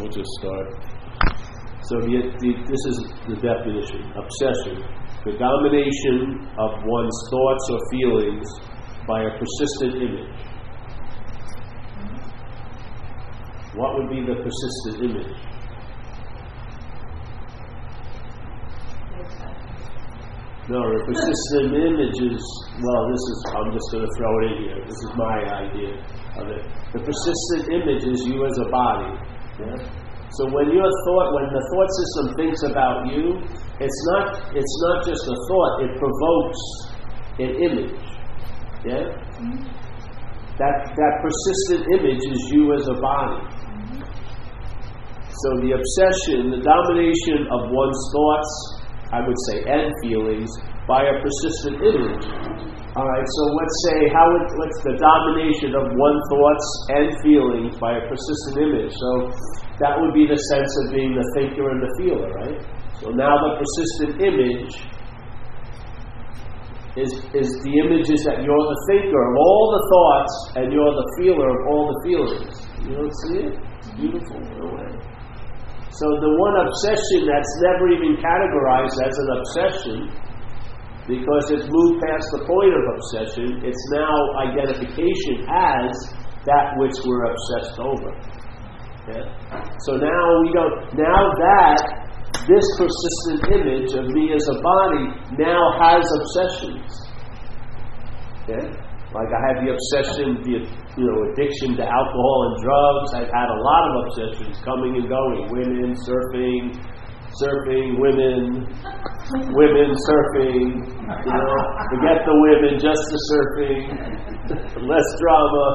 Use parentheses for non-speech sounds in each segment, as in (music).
we'll just start. So the, the, this is the definition obsession, the domination of one's thoughts or feelings by a persistent image. What would be the persistent image? No, the persistent image is, well, this is, I'm just going to throw it in here. This is my idea of it. The persistent image is you as a body. Yeah? So when your thought, when the thought system thinks about you, it's not, it's not just a thought, it provokes an image. Yeah? That, that persistent image is you as a body. So the obsession, the domination of one's thoughts, I would say, and feelings by a persistent image. All right, so let's say how would, what's the domination of one thoughts and feelings by a persistent image? So that would be the sense of being the thinker and the feeler, right? So now the persistent image is, is the image is that you're the thinker of all the thoughts and you're the feeler of all the feelings. You don't see it? It's beautiful in a way. So the one obsession that's never even categorized as an obsession, because it's moved past the point of obsession, it's now identification as that which we're obsessed over. Okay? So now we don't now that this persistent image of me as a body now has obsessions. Okay? Like I have the obsession, the you know, addiction to alcohol and drugs. I've had a lot of obsessions coming and going. Women, surfing, surfing, women, women surfing. You know, forget the women, just the surfing. Less drama,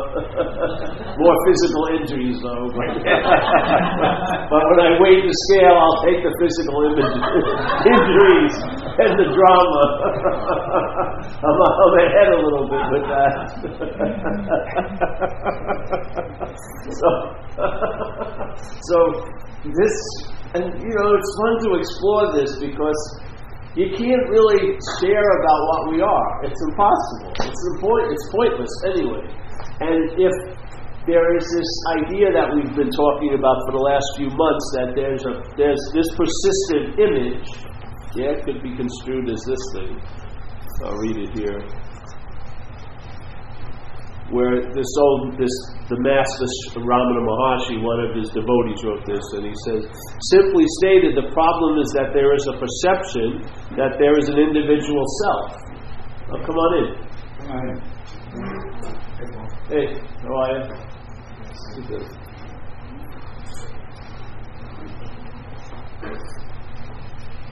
(laughs) more physical injuries though. (laughs) but when I weigh the scale, I'll take the physical (laughs) injuries and the drama. I'm, I'm ahead a little bit with that. so, so this, and you know, it's fun to explore this because you can't really share about what we are. It's impossible. It's point, It's pointless anyway. And if there is this idea that we've been talking about for the last few months that there's a there's this persistent image, yeah, it could be construed as this thing. I'll read it here where this old this the master Ramana Maharshi, one of his devotees, wrote this, and he says, simply stated, the problem is that there is a perception that there is an individual self. Oh, come on in. Come on in. Hey, how are you?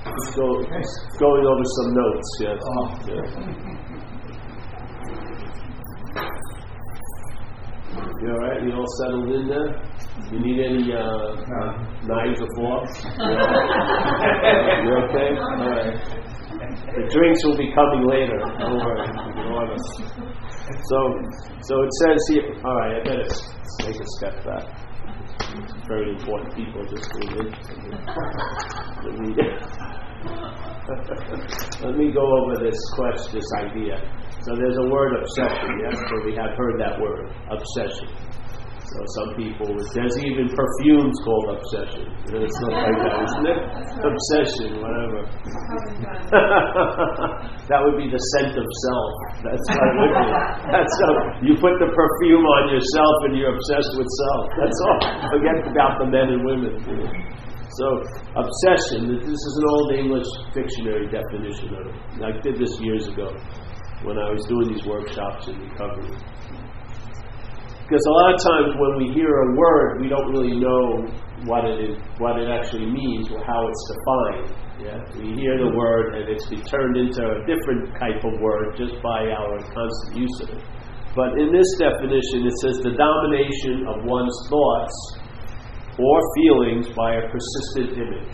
Just go, going over some notes, yes. Oh. Yeah. You all right? You all settled in there? You need any uh, knives or forks? you okay? All right. The drinks will be coming later. Don't worry. So, so it says here. All right, I better take a step back. Very important people just came in. Let me, (laughs) let me go over this question, this idea. So there's a word obsession, yes? So we have heard that word, obsession. So some people, there's even perfumes called obsession. It's not like that, isn't it? Obsession, whatever. (laughs) that would be the scent of self. That's what it would be. That's how, you put the perfume on yourself and you're obsessed with self. That's all. Forget about the men and women. So, obsession, this is an old English dictionary definition of it. I did this years ago when I was doing these workshops in recovery. Because a lot of times when we hear a word, we don't really know what it is, what it actually means, or how it's defined. Yeah, we hear the word and it's been turned into a different type of word just by our constant use of it. But in this definition, it says the domination of one's thoughts or feelings by a persistent image.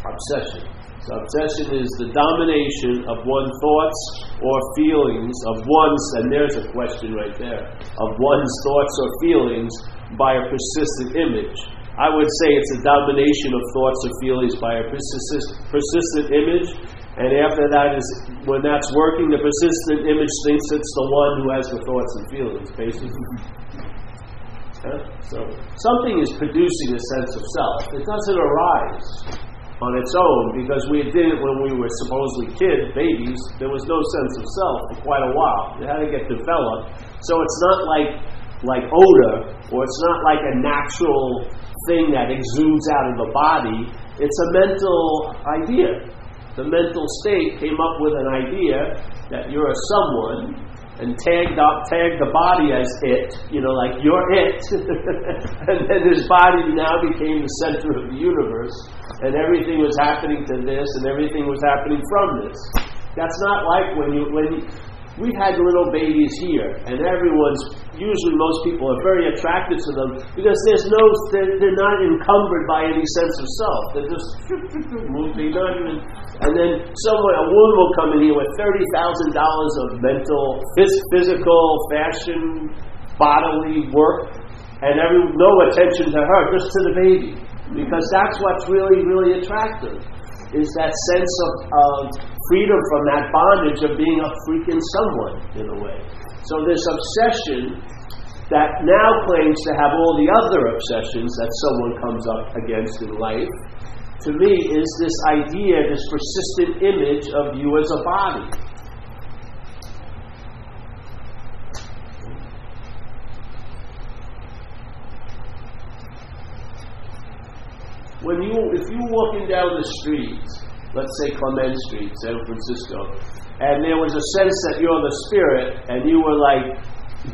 Obsession. So obsession is the domination of one's thoughts or feelings of one's, and there's a question right there, of one's thoughts or feelings by a persistent image. I would say it's a domination of thoughts or feelings by a persistent, persistent image, and after that is when that's working, the persistent image thinks it's the one who has the thoughts and feelings, basically. So something is producing a sense of self. It doesn't arise on its own because we did it when we were supposedly kids, babies. There was no sense of self for quite a while. It had to get developed. So it's not like like odor, or it's not like a natural thing that exudes out of the body. It's a mental idea. The mental state came up with an idea that you're a someone and tagged up, tagged the body as it, you know, like you're it. (laughs) and then this body now became the center of the universe, and everything was happening to this, and everything was happening from this. That's not like when you when you, we've had little babies here, and everyone's usually most people are very attracted to them because there's no they're, they're not encumbered by any sense of self. They're just (laughs) moving, not even. And then someone, a woman will come in here with thirty thousand dollars of mental, physical, fashion, bodily work, and every no attention to her, just to the baby, because that's what's really, really attractive. Is that sense of, of freedom from that bondage of being a freaking someone in a way. So this obsession that now claims to have all the other obsessions that someone comes up against in life, to me is this idea, this persistent image of you as a body. When you, if you're walking down the street, let's say Clement Street, San Francisco, and there was a sense that you're the spirit, and you were like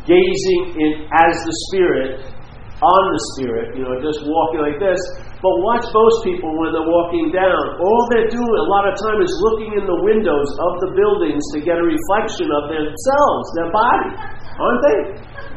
gazing in as the spirit on the spirit, you know, just walking like this. But watch most people when they're walking down. All they're doing a lot of time is looking in the windows of the buildings to get a reflection of themselves, their body, aren't they?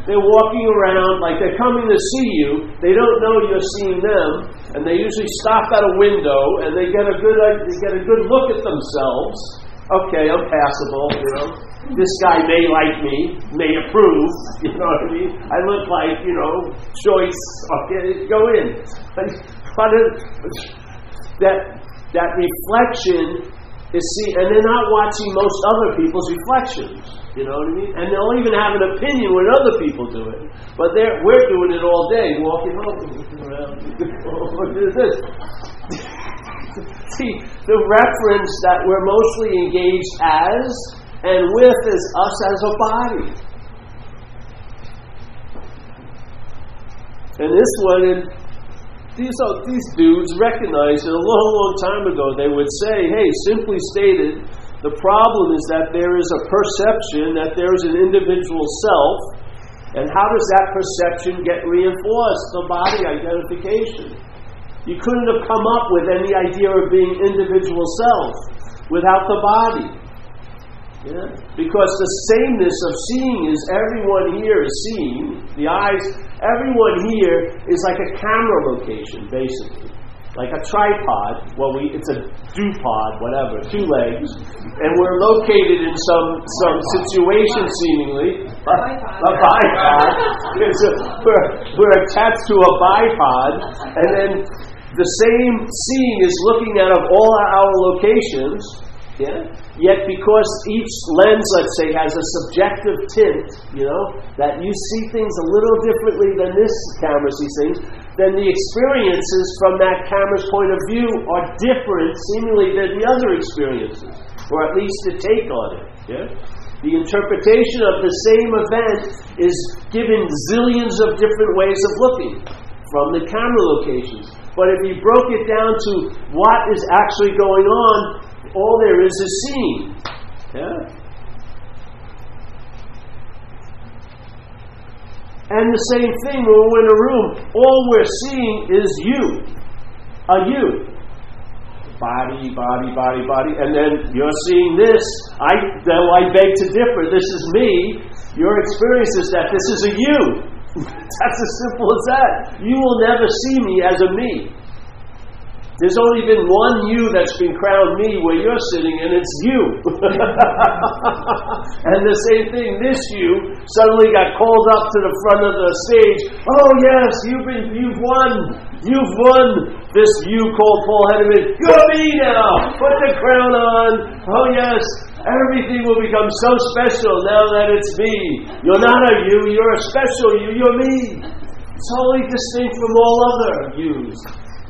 They're walking around like they're coming to see you. They don't know you're seeing them, and they usually stop at a window and they get a good uh, they get a good look at themselves. Okay, I'm passable, you know. This guy may like me, may approve, (laughs) you know what I mean? I look like, you know, choice. Okay, go in. But that that reflection is see, and they're not watching most other people's reflections. You know what I mean? And they'll even have an opinion when other people do it. But they're, we're doing it all day, walking home, looking around. what is this? See, the reference that we're mostly engaged as and with is us as a body. And this one, these, uh, these dudes recognized it a long, long time ago. They would say, hey, simply stated, the problem is that there is a perception that there is an individual self, and how does that perception get reinforced? The body identification. You couldn't have come up with any idea of being individual self without the body. Yeah? Because the sameness of seeing is everyone here is seeing, the eyes, everyone here is like a camera location, basically. Like a tripod, well, we, it's a dupod, whatever, two legs, and we're located in some some situation, seemingly, a, a bipod. (laughs) a, we're, we're attached to a bipod, and then the same seeing is looking out of all our locations, yeah? Yet because each lens, let's say, has a subjective tint, you know, that you see things a little differently than this camera sees things, then the experiences from that camera's point of view are different, seemingly, than the other experiences, or at least the take on it. Yeah? The interpretation of the same event is given zillions of different ways of looking from the camera locations. But if you broke it down to what is actually going on, all there is is seeing. Yeah? And the same thing when we're in a room, all we're seeing is you. A you. Body, body, body, body, and then you're seeing this. I though I beg to differ, this is me. Your experience is that this is a you. (laughs) That's as simple as that. You will never see me as a me. There's only been one you that's been crowned me where you're sitting, and it's you. (laughs) and the same thing, this you suddenly got called up to the front of the stage. Oh yes, you've been, you've won, you've won this you called Paul Henneman. You're me now. Put the crown on. Oh yes, everything will become so special now that it's me. You're not a you, you're a special you. You're me. Totally distinct from all other views.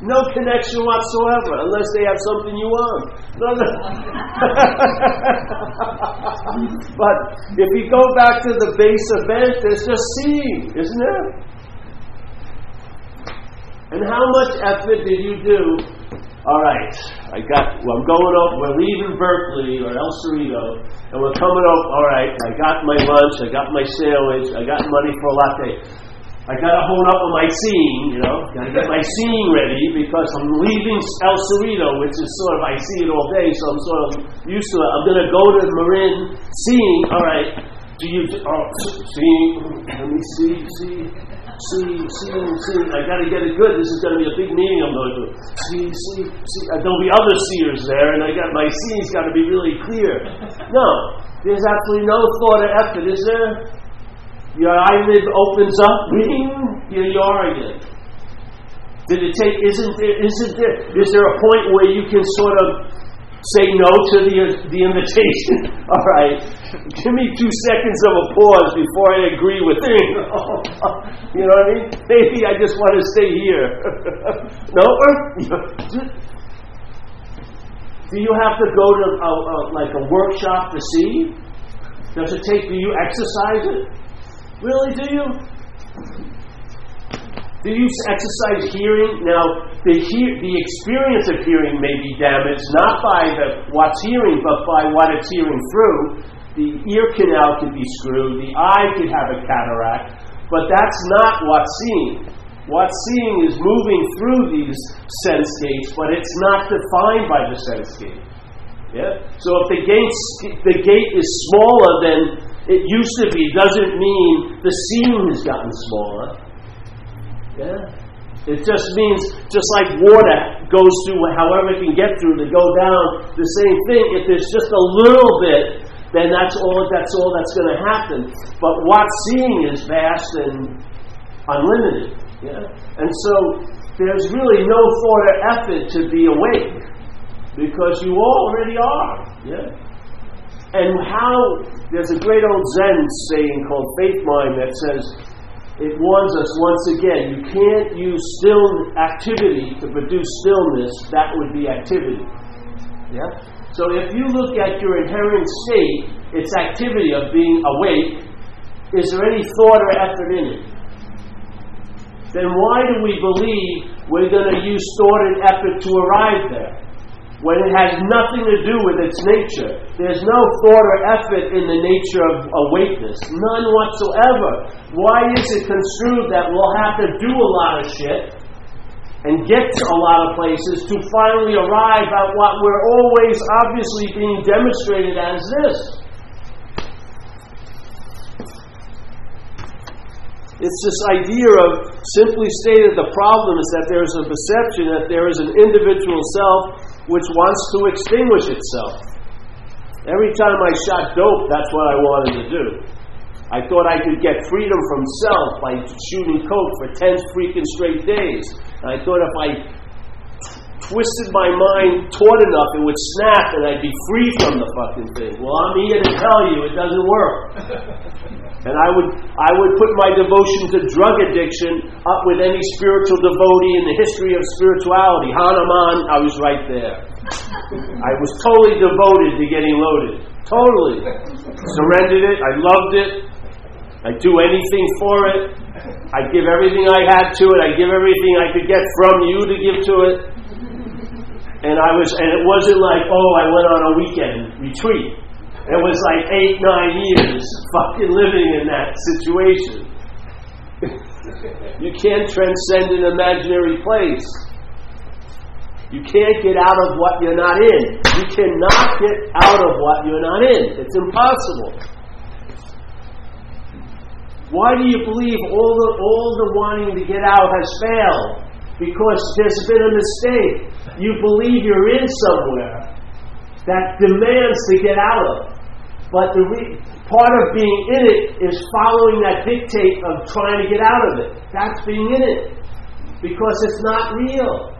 No connection whatsoever, unless they have something you want. (laughs) but if you go back to the base event, there's just seeing, isn't there? And how much effort did you do? All right, I got. Well, I'm going up. We're leaving Berkeley or El Cerrito, and we're coming up. All right, I got my lunch. I got my sandwich. I got money for a latte. I gotta hold up on my seeing, you know, gotta get my seeing ready because I'm leaving El Cerrito, which is sort of, I see it all day, so I'm sort of used to it. I'm gonna go to Marin seeing, alright, do you, oh, seeing, let me see, see, see, seeing, seeing, I gotta get it good, this is gonna be a big meeting I'm going to. See, see, see, uh, there'll be other seers there, and I got, my seeing's gotta be really clear. No, there's absolutely no thought or effort, is there? Your eyelid opens up, ring, here you are again. Did it take, isn't there, isn't there, is there a point where you can sort of say no to the, the invitation? (laughs) All right, give me two seconds of a pause before I agree with it. (laughs) you know what I mean? Maybe I just want to stay here. (laughs) no? Do you have to go to a, a, like a workshop to see? Does it take, do you exercise it? Really, do you? Do you exercise hearing? Now, the, he- the experience of hearing may be damaged not by the, what's hearing, but by what it's hearing through. The ear canal could be screwed, the eye could have a cataract, but that's not what's seeing. What's seeing is moving through these sense gates, but it's not defined by the sense gate. Yeah? So if the, gates, the gate is smaller than it used to be doesn't mean the seam has gotten smaller. Yeah? It just means, just like water goes through however it can get through to go down, the same thing. If there's just a little bit, then that's all that's all that's going to happen. But what's seeing is vast and unlimited. Yeah? And so there's really no or effort to be awake because you already are. Yeah? And how, there's a great old Zen saying called Faith Mind that says, it warns us once again, you can't use still activity to produce stillness, that would be activity. Yeah? So if you look at your inherent state, its activity of being awake, is there any thought or effort in it? Then why do we believe we're going to use thought and effort to arrive there? When it has nothing to do with its nature. There's no thought or effort in the nature of awakeness. None whatsoever. Why is it construed that we'll have to do a lot of shit and get to a lot of places to finally arrive at what we're always obviously being demonstrated as this? It's this idea of simply stated the problem is that there is a perception that there is an individual self which wants to extinguish itself. Every time I shot dope, that's what I wanted to do. I thought I could get freedom from self by shooting coke for 10 freaking straight days. And I thought if I twisted my mind taut enough, it would snap and I'd be free from the fucking thing. Well, I'm here to tell you it doesn't work. (laughs) And I would, I would put my devotion to drug addiction up with any spiritual devotee in the history of spirituality. Hanuman, I was right there. I was totally devoted to getting loaded. Totally. Surrendered it. I loved it. I'd do anything for it. I'd give everything I had to it. I'd give everything I could get from you to give to it. And I was, and it wasn't like, oh, I went on a weekend retreat. It was like eight, nine years fucking living in that situation. you can't transcend an imaginary place. You can't get out of what you're not in. You cannot get out of what you're not in. It's impossible. Why do you believe all the, all the wanting to get out has failed? Because there's been a mistake. You believe you're in somewhere that demands to get out of. But the re- part of being in it is following that dictate of trying to get out of it. That's being in it. Because it's not real.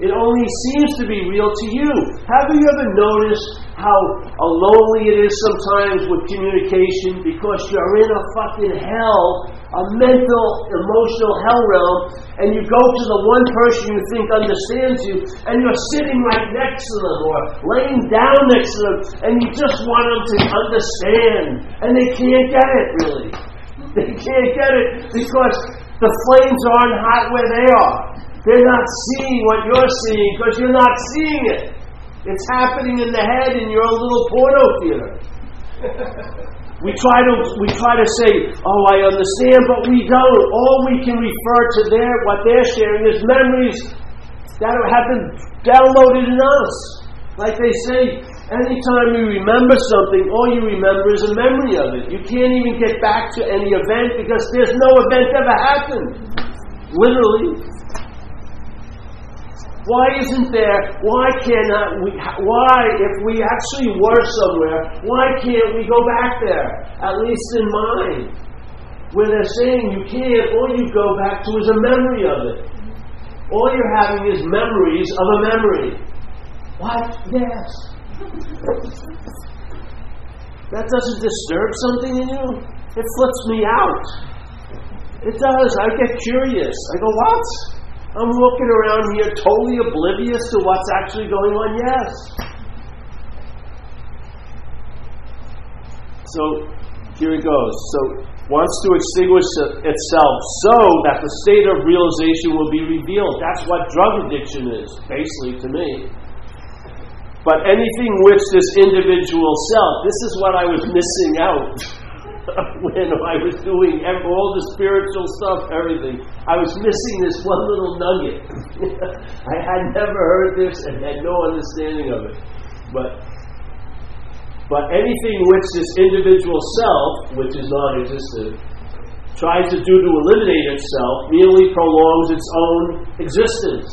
It only seems to be real to you. Have you ever noticed how uh, lonely it is sometimes with communication because you're in a fucking hell a mental, emotional hell realm, and you go to the one person you think understands you, and you're sitting right next to them or laying down next to them, and you just want them to understand, and they can't get it really. They can't get it because the flames aren't hot where they are. They're not seeing what you're seeing because you're not seeing it. It's happening in the head in your little porno theater. (laughs) we try to we try to say, "Oh, I understand," but we don't. All we can refer to their what they're sharing is memories that have been downloaded in us. Like they say, anytime you remember something, all you remember is a memory of it. You can't even get back to any event because there's no event ever happened. Literally. Why isn't there, why cannot we, why, if we actually were somewhere, why can't we go back there? At least in mind. Where they're saying you can't, all you go back to is a memory of it. All you're having is memories of a memory. What? Yes. that doesn't disturb something in you? It flips me out. It does. I get curious. I go, what? I'm walking around here totally oblivious to what's actually going on, yes. So here it goes. So wants to extinguish itself so that the state of realization will be revealed. That's what drug addiction is, basically, to me. But anything which this individual self, this is what I was missing out. (laughs) (laughs) when I was doing all the spiritual stuff, everything. I was missing this one little nugget. (laughs) I had never heard this and had no understanding of it. But but anything which this individual self, which is non existent, tries to do to eliminate itself merely prolongs its own existence.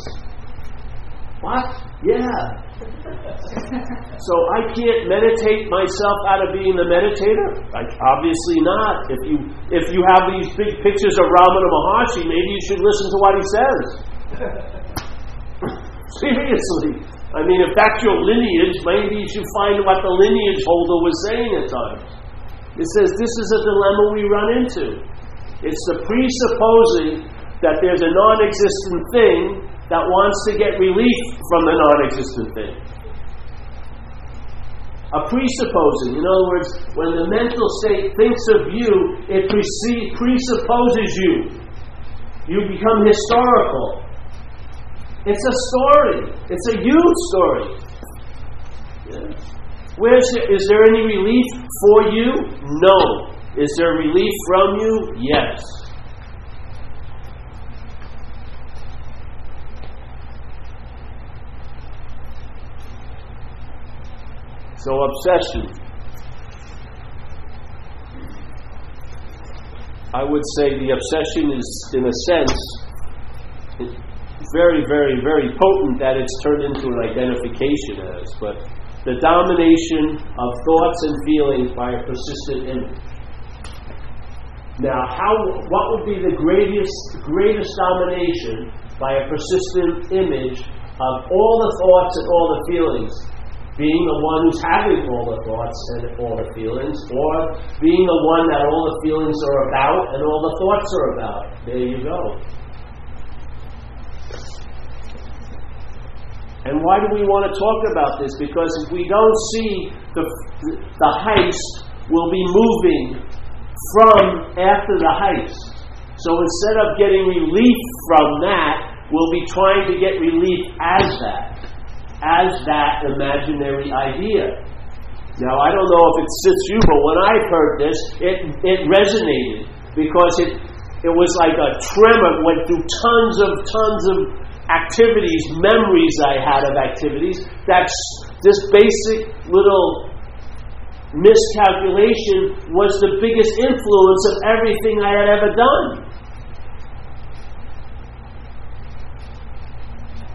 What? Yeah. So I can't meditate myself out of being the meditator? Like obviously not. If you if you have these big pictures of Ramana Maharshi, maybe you should listen to what he says. (laughs) Seriously. I mean, if that's your lineage, maybe you should find what the lineage holder was saying at times. It says this is a dilemma we run into. It's the presupposing that there's a non existent thing that wants to get relief from the non existent thing. A presupposing, in other words, when the mental state thinks of you, it presupposes you. You become historical. It's a story. It's a huge story. Yeah. Where's there, is there any relief for you? No. Is there relief from you? Yes. So, obsession. I would say the obsession is, in a sense, very, very, very potent that it's turned into an identification as. But the domination of thoughts and feelings by a persistent image. Now, how, what would be the greatest, greatest domination by a persistent image of all the thoughts and all the feelings? Being the one who's having all the thoughts and all the feelings, or being the one that all the feelings are about and all the thoughts are about. There you go. And why do we want to talk about this? Because if we don't see the, the heist we'll be moving from after the heist. So instead of getting relief from that, we'll be trying to get relief as that as that imaginary idea. Now, I don't know if it sits you, but when I heard this, it, it resonated because it, it was like a tremor, went through tons of, tons of activities, memories I had of activities. That's this basic little miscalculation was the biggest influence of everything I had ever done.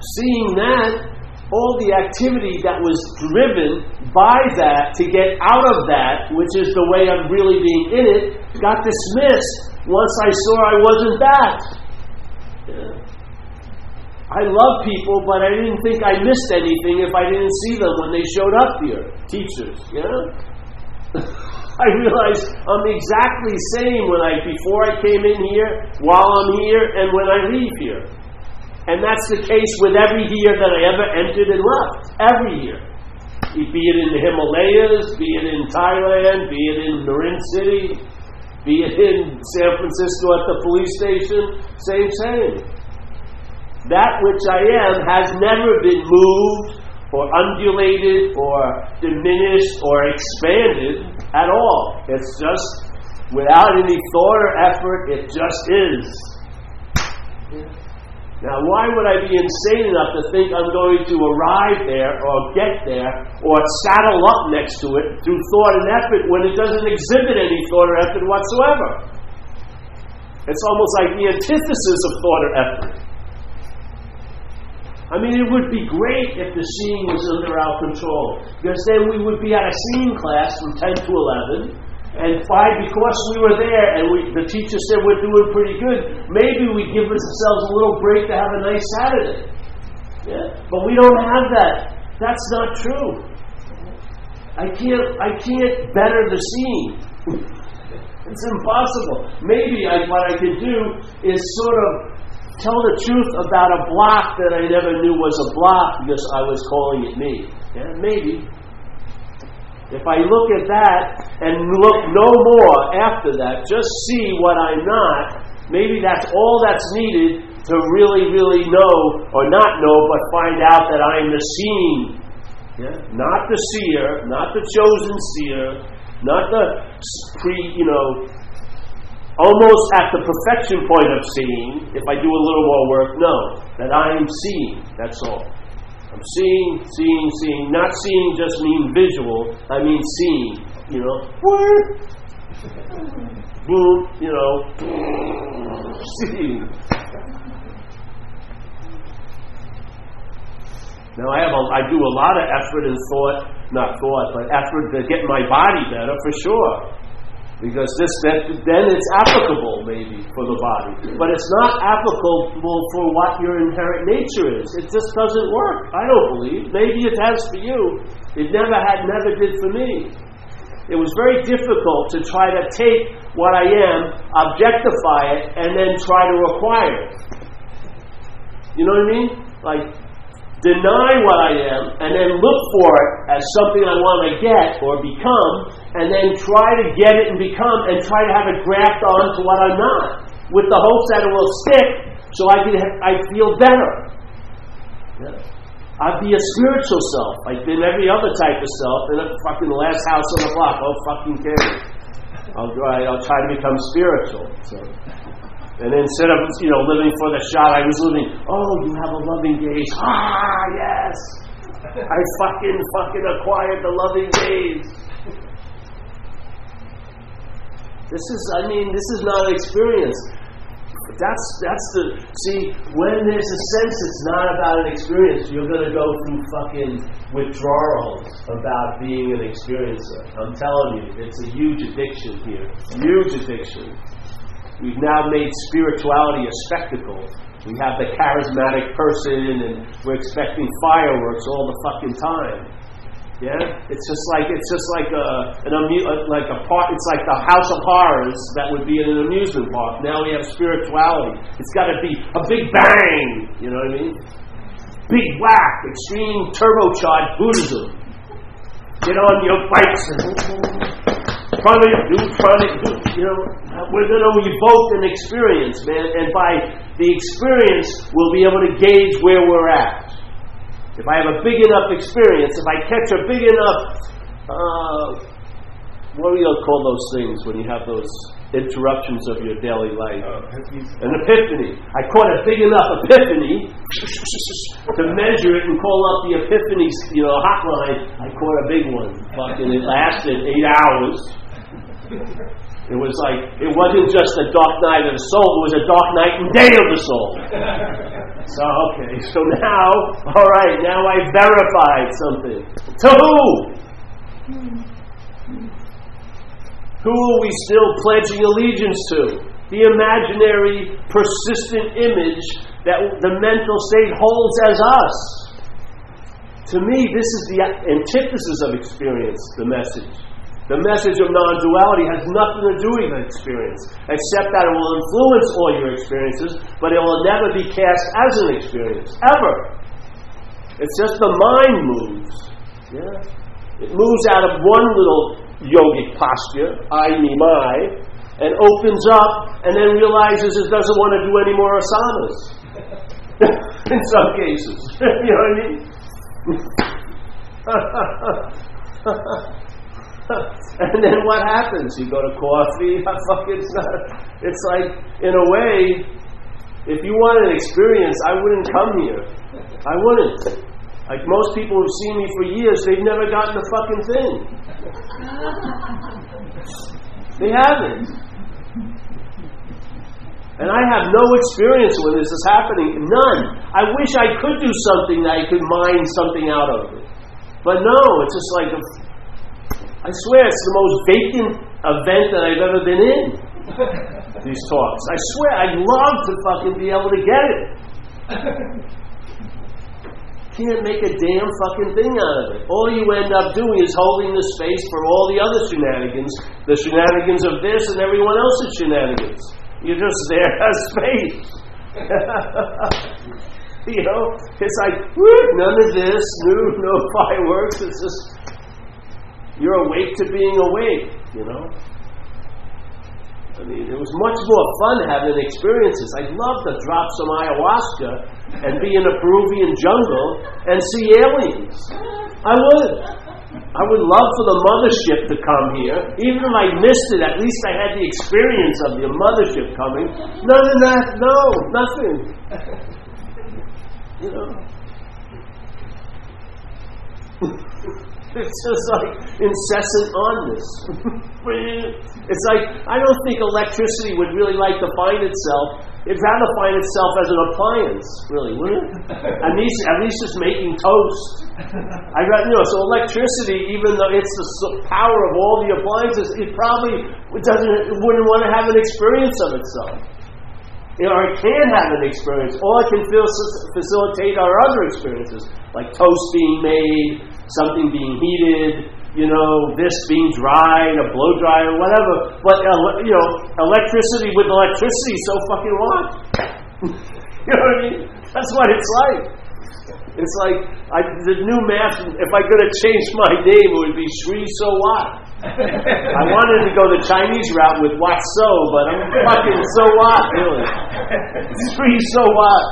Seeing that, all the activity that was driven by that to get out of that, which is the way of really being in it, got dismissed once I saw I wasn't that. Yeah. I love people, but I didn't think I missed anything if I didn't see them when they showed up here. Teachers, yeah? (laughs) I realize I'm exactly same when I before I came in here, while I'm here, and when I leave here. And that's the case with every year that I ever entered and left. Every year. Be it in the Himalayas, be it in Thailand, be it in Marin City, be it in San Francisco at the police station, same, same. That which I am has never been moved or undulated or diminished or expanded at all. It's just without any thought or effort, it just is. Now, why would I be insane enough to think I'm going to arrive there or get there or saddle up next to it through thought and effort when it doesn't exhibit any thought or effort whatsoever? It's almost like the antithesis of thought or effort. I mean, it would be great if the seeing was under our control, because then we would be at a seeing class from 10 to 11, and five, because we were there and we, the teacher said we're doing pretty good, maybe we give ourselves a little break to have a nice Saturday. Yeah? But we don't have that. That's not true. I can't I can't better the scene. (laughs) it's impossible. Maybe I, what I can do is sort of tell the truth about a block that I never knew was a block because I was calling it me. Yeah, maybe. If I look at that and look no more after that, just see what I'm not, maybe that's all that's needed to really, really know, or not know, but find out that I'm the seeing. Yeah? Not the seer, not the chosen seer, not the pre, you know, almost at the perfection point of seeing, if I do a little more work, no, that I'm seeing, that's all. I'm seeing, seeing, seeing. Not seeing just mean visual. I mean seeing. You know, (laughs) boom. You know, (laughs) seeing. Now I have a, I do a lot of effort and thought, not thought, but effort to get my body better for sure. Because this then, then it's applicable maybe for the body. But it's not applicable for what your inherent nature is. It just doesn't work. I don't believe. Maybe it has for you. It never had never did for me. It was very difficult to try to take what I am, objectify it, and then try to acquire it. You know what I mean? Like deny what I am, and then look for it as something I want to get or become, and then try to get it and become, and try to have it graft on to what I'm not, with the hopes that it will stick so I can I feel better. Yeah. I'd be a spiritual self. I've been every other type of self, and a fucking last house on the block. Oh, fucking care. I'll. I'll try to become spiritual. So. And instead of, you know, living for the shot, I was living, oh, you have a loving gaze. (laughs) Ah, yes. I fucking, fucking acquired the loving gaze. This is, I mean, this is not an experience. That's, that's the, see, when there's a sense it's not about an experience, you're to go through fucking withdrawals about being an experiencer. I'm telling you, it's a huge addiction here. Huge addiction. We've now made spirituality a spectacle. We have the charismatic person, and we're expecting fireworks all the fucking time. Yeah, it's just like it's just like a an amu- like a part. It's like the House of Horrors that would be in an amusement park. Now we have spirituality. It's got to be a big bang. You know what I mean? Big whack, extreme turbocharged Buddhism. Get on your bikes and do pranic, do, you know, we're going to evoke an experience, man, and by the experience, we'll be able to gauge where we're at. If I have a big enough experience, if I catch a big enough, uh, what do you call those things when you have those interruptions of your daily life? Uh, An epiphany. I caught a big enough epiphany to measure it and call up the epiphany, you know, hotline. I caught a big one. Fucking, it lasted eight hours. It was like, it wasn't just a dark night of the soul, it was a dark night and day of the soul. so, okay, so now, all right, now I verified something. To who? Who are we still pledging allegiance to? The imaginary, persistent image that the mental state holds as us. To me, this is the antithesis of experience, the message. The message of non duality has nothing to do with experience, except that it will influence all your experiences, but it will never be cast as an experience, ever. It's just the mind moves. Yeah? It moves out of one little yogic posture, I, me, my, and opens up and then realizes it doesn't want to do any more asanas. (laughs) In some cases. (laughs) you know what I mean? (laughs) (laughs) and then what happens? You go to coffee. (laughs) Fucking, it's, not, it's like, in a way, if you want an experience, I wouldn't come here. I wouldn't. Like most people who've seen me for years, they've never gotten the fucking thing. (laughs) they haven't. And I have no experience when this is happening. None. I wish I could do something that I could mine something out of it. But no, it's just like, a, I swear, it's the most vacant event that I've ever been in. (laughs) These talks. I swear, I'd love to fucking be able to get it. Can't make a damn fucking thing out of it. All you end up doing is holding the space for all the other shenanigans, the shenanigans of this and everyone else's shenanigans. You're just there (laughs) as space. (laughs) you know, it's like none of this, no, no fireworks. It's just you're awake to being awake. You know. I mean, it was much more fun having experiences. I'd love to drop some ayahuasca and be in a Peruvian jungle and see aliens. I would. I would love for the mothership to come here. Even if I missed it, at least I had the experience of the mothership coming. None of that, no, nothing. (laughs) You know? (laughs) it's just like incessant onness. (laughs) it's like, I don't think electricity would really like to find itself It'd rather find itself as an appliance, really, wouldn't it? at least, at least it's making toast. I got, you know, so electricity, even though it's the power of all the appliances, it probably doesn't, wouldn't want to have an experience of itself. You know, or it can have an experience. All I can feel facilitate are other experiences, like toast being made, something being heated, you know, this being dried, a blow dryer, whatever. But, uh, you know, electricity with electricity, so fucking what? (laughs) you know what I mean? That's what it's like. It's like I, the new math. If I could have changed my name, it would be Sri So What. I wanted to go the Chinese route with what so, but I'm fucking so what, really. Sri So What.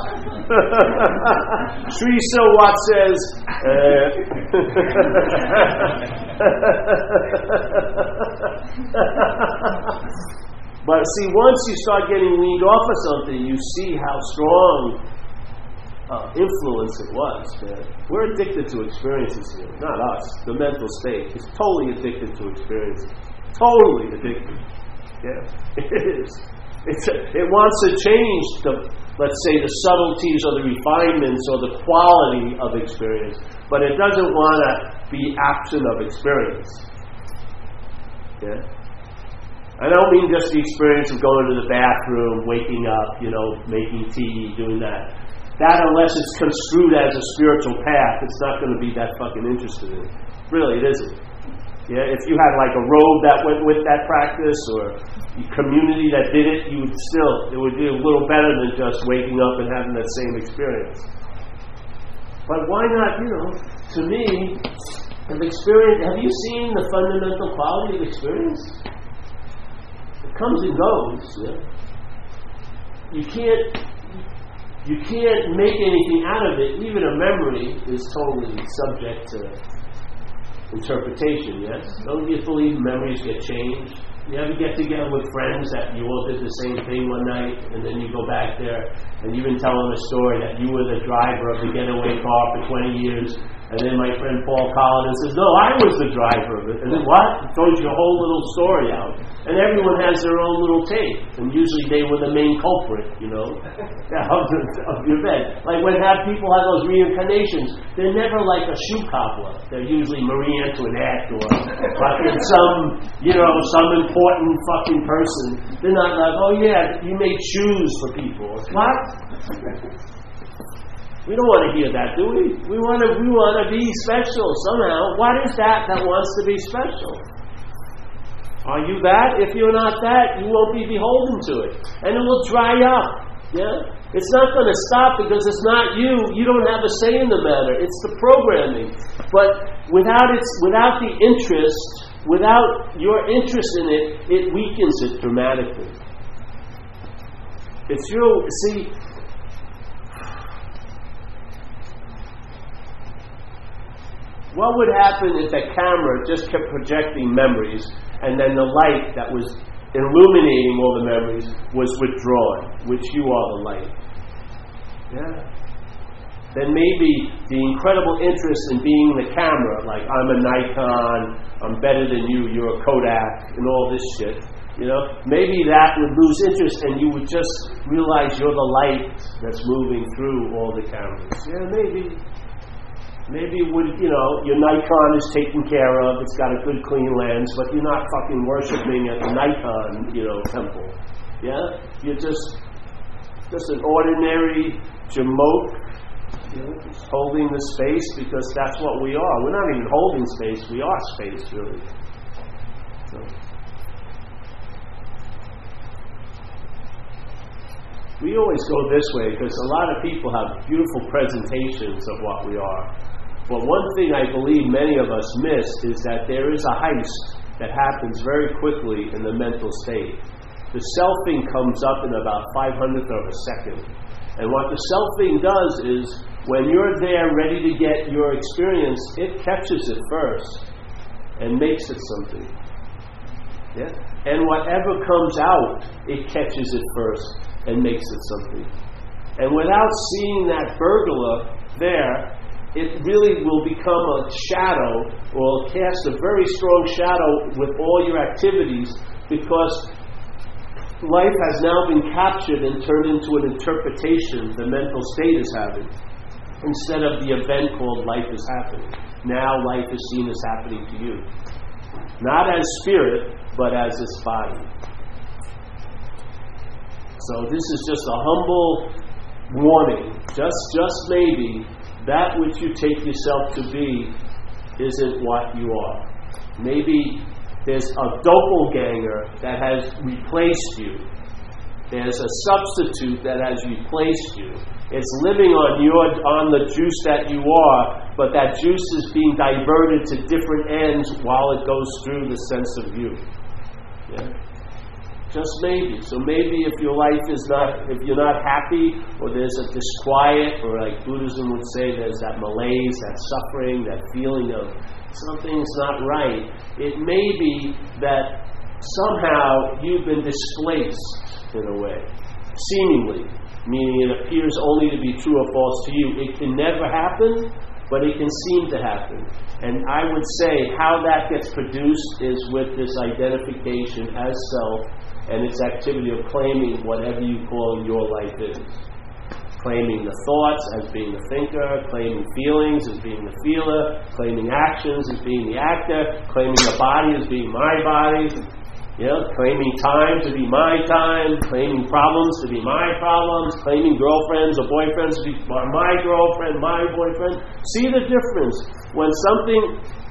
Sri So What says, uh, (laughs) but see, once you start getting weaned off of something, you see how strong uh, influence it was. Man. We're addicted to experiences here, not us. The mental state is totally addicted to experiences. Totally addicted. Yeah, (laughs) it is. It's a, it wants to change the, let's say, the subtleties or the refinements or the quality of experience, but it doesn't want to be absent of experience. Yeah. I don't mean just the experience of going to the bathroom, waking up, you know, making tea, doing that. That, unless it's construed as a spiritual path, it's not going to be that fucking interested in. Really, it isn't. Yeah, if you had like a robe that went with that practice or a community that did it, you would still, it would be a little better than just waking up and having that same experience. But why not, you know, to me, have experience, have you seen the fundamental quality of experience? It comes and goes. Yeah? You can't you can't make anything out of it. Even a memory is totally subject to interpretation, yes? Don't you believe memories get changed? You ever get together with friends that you all did the same thing one night, and then you go back there and you've been telling a story that you were the driver of the getaway car for 20 years, and then my friend Paul Collins says, No, I was the driver of it. And then what? Throws your whole little story out. And everyone has their own little take. And usually they were the main culprit, you know, (laughs) of, the, of the event. Like when have people have those reincarnations, they're never like a shoe cobbler. They're usually Marie Antoinette or fucking some, you know, some important fucking person. They're not like, oh yeah, you make shoes for people. What? (laughs) We don't want to hear that, do we? We want to we want to be special somehow. What is that that wants to be special? Are you that? If you're not that, you won't be beholden to it. And it will dry up. Yeah? It's not going to stop because it's not you. You don't have a say in the matter. It's the programming. But without its without the interest, without your interest in it, it weakens it dramatically. It's your see What would happen if a camera just kept projecting memories and then the light that was illuminating all the memories was withdrawn, which you are the light? Yeah. Then maybe the incredible interest in being the camera, like I'm a Nikon, I'm better than you, you're a Kodak, and all this shit, you know, maybe that would lose interest and you would just realize you're the light that's moving through all the cameras. Yeah, maybe. Maybe would you know your Nikon is taken care of. It's got a good clean lens, but you're not fucking worshiping at the Nikon you know temple. Yeah, you're just just an ordinary jamoke, you know, holding the space because that's what we are. We're not even holding space. We are space, really. So. We always go this way because a lot of people have beautiful presentations of what we are. But one thing I believe many of us miss is that there is a heist that happens very quickly in the mental state. The selfing comes up in about 500th of a second. And what the selfing does is when you're there ready to get your experience, it catches it first and makes it something. Yeah? And whatever comes out, it catches it first and makes it something. And without seeing that burglar there, it really will become a shadow or cast a very strong shadow with all your activities because life has now been captured and turned into an interpretation the mental state is having instead of the event called life is happening. Now life is seen as happening to you. Not as spirit, but as this body. So this is just a humble warning, just just maybe that which you take yourself to be isn't what you are. Maybe there's a doppelganger that has replaced you. There's a substitute that has replaced you. It's living on your on the juice that you are, but that juice is being diverted to different ends while it goes through the sense of you. Yeah? Just maybe. So maybe if your life is not, if you're not happy, or there's a disquiet, or like Buddhism would say, there's that malaise, that suffering, that feeling of something's not right, it may be that somehow you've been displaced in a way, seemingly, meaning it appears only to be true or false to you. It can never happen, but it can seem to happen. And I would say how that gets produced is with this identification as self and its activity of claiming whatever you call your life is. Claiming the thoughts as being the thinker, claiming feelings as being the feeler, claiming actions as being the actor, claiming the body as being my body, you know, claiming time to be my time, claiming problems to be my problems, claiming girlfriends or boyfriends to be my girlfriend, my boyfriend. See the difference. When something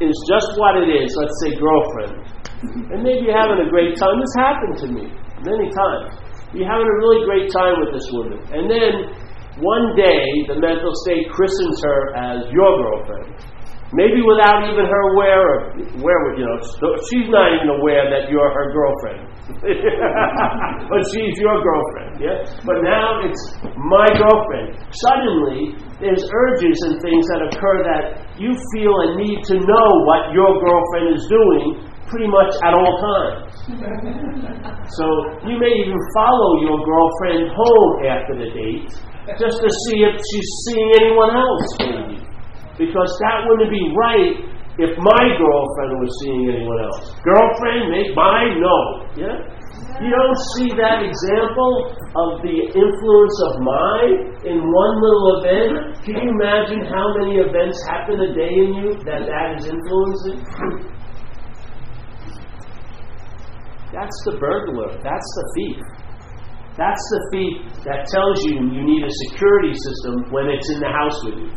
is just what it is, let's say girlfriend, and maybe you're having a great time. This happened to me many times. You're having a really great time with this woman. And then one day, the mental state christens her as your girlfriend. Maybe without even her aware of, where, you know, she's not even aware that you're her girlfriend. (laughs) but she's your girlfriend, yeah? But now it's my girlfriend. Suddenly, there's urges and things that occur that you feel a need to know what your girlfriend is doing pretty much at all times. (laughs) so you may even follow your girlfriend home after the date just to see if she's seeing anyone else, maybe. Because that wouldn't be right if my girlfriend was seeing anyone else. Girlfriend, make mine, no. Yeah? You don't see that example of the influence of mind in one little event? Can you imagine how many events happen a day in you that that is influencing? That's the burglar. That's the thief. That's the thief that tells you you need a security system when it's in the house with you.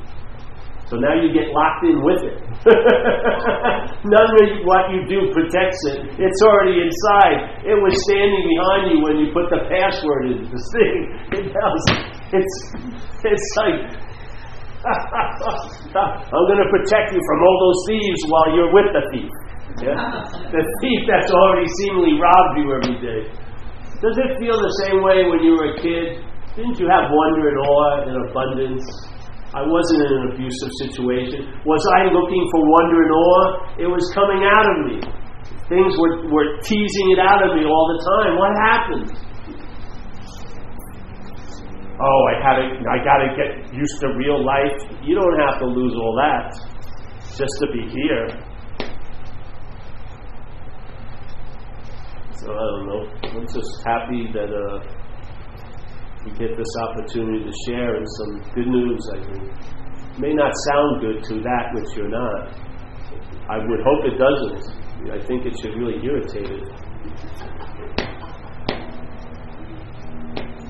So now you get locked in with it. (laughs) None of what you do protects it. It's already inside. It was standing behind you when you put the password in this thing. (laughs) It's, it's like, (laughs) I'm going to protect you from all those thieves while you're with the thief. Yeah? The thief that's already seemingly robbed you every day. Does it feel the same way when you were a kid? Didn't you have wonder and awe and abundance? I wasn't in an abusive situation. Was I looking for wonder and awe? It was coming out of me. Things were, were teasing it out of me all the time. What happened? Oh, I gotta, I gotta get used to real life. You don't have to lose all that just to be here. I don't know. I'm just happy that uh, we get this opportunity to share and some good news, I think. It may not sound good to that which you're not. I would hope it doesn't. I think it should really irritate it.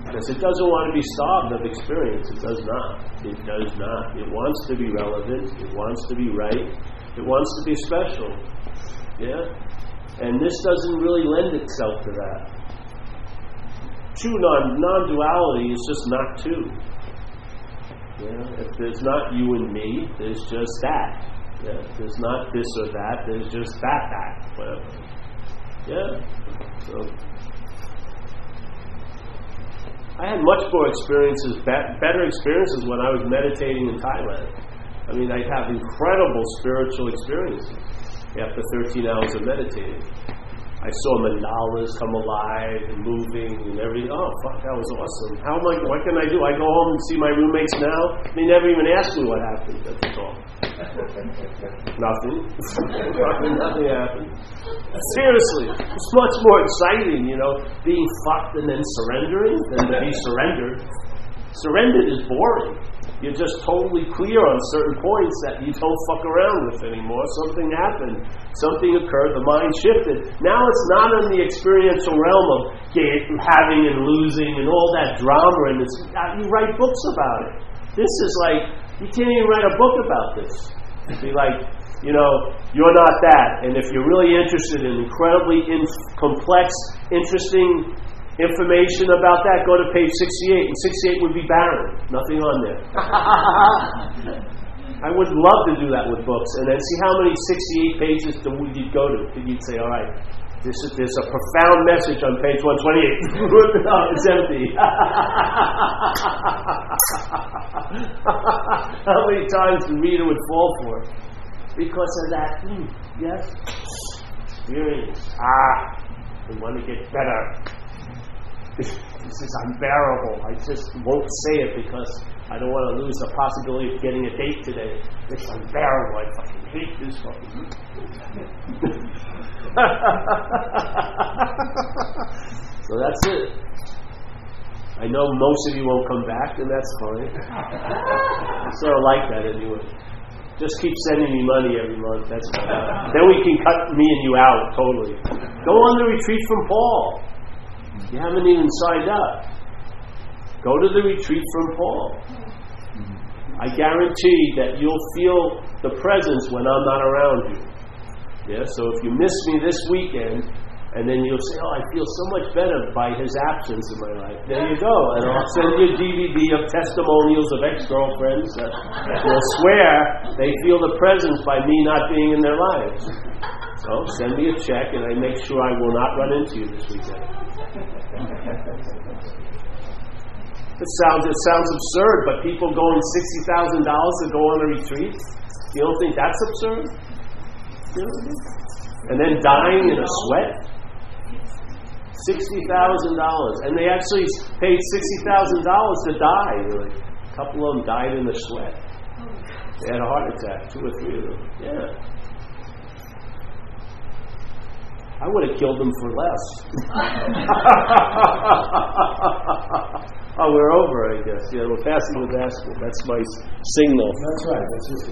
Because it doesn't want to be starved of experience. It does not. It does not. It wants to be relevant. It wants to be right. It wants to be special. Yeah? And this doesn't really lend itself to that true non duality is just not two. Yeah? If there's not you and me, there's just that. Yeah? There's not this or that, there's just that that. Whatever. Yeah? So I had much more experiences, better experiences when I was meditating in Thailand. I mean, I have incredible spiritual experiences after 13 hours of meditating. I saw mandalas come alive and moving and everything. Oh, fuck, that was awesome. How am I, what can I do? I go home and see my roommates now. They never even ask me what happened. That's (laughs) all. nothing. (laughs) nothing. Nothing happened. Seriously, it's much more exciting, you know, being fucked and then surrendering than to be surrendered. Surrendered is boring. You're just totally clear on certain points that you don't fuck around with anymore. Something happened. Something occurred. The mind shifted. Now it's not in the experiential realm of having and losing and all that drama. And it's, uh, you write books about it. This is like, you can't even write a book about this. It'd be like, you know, you're not that. And if you're really interested in incredibly in complex, interesting information about that, go to page 68, and 68 would be barren. Nothing on there. (laughs) I would love to do that with books, and then see how many 68 pages you'd go to. You'd say, all right, this is, there's a profound message on page 128. (laughs) no, it's empty. (laughs) how many times the reader would fall for it? Because of that, mm, yes, experience. Ah, we want to get better. This, is unbearable. I just won't say it because I don't want to lose the possibility of getting a date today. It's unbearable. I fucking hate this fucking. (laughs) so that's it. I know most of you won't come back, and that's fine. I sort of like that anyway. Just keep sending me money every month. That's fine. then we can cut me and you out totally. Go on the retreat from Paul. You haven't even signed up. Go to the retreat from Paul. I guarantee that you'll feel the presence when I'm not around you. Yeah, so if you miss me this weekend, and then you'll say, Oh, I feel so much better by his absence in my life. There you go. And I'll send you a DVD of testimonials of ex girlfriends that will swear they feel the presence by me not being in their lives. So send me a check, and I make sure I will not run into you this weekend. It sounds it sounds absurd, but people going sixty thousand dollars to go on a retreat, you don't think that's absurd? And then dying in a sweat? Sixty thousand dollars. And they actually paid sixty thousand dollars to die. Like, a couple of them died in the sweat. They had a heart attack, two or three of them. Yeah. I would have killed them for less. (laughs) oh, we're over, I guess. Yeah, we're passing the basketball. That's my signal. That's right. That's just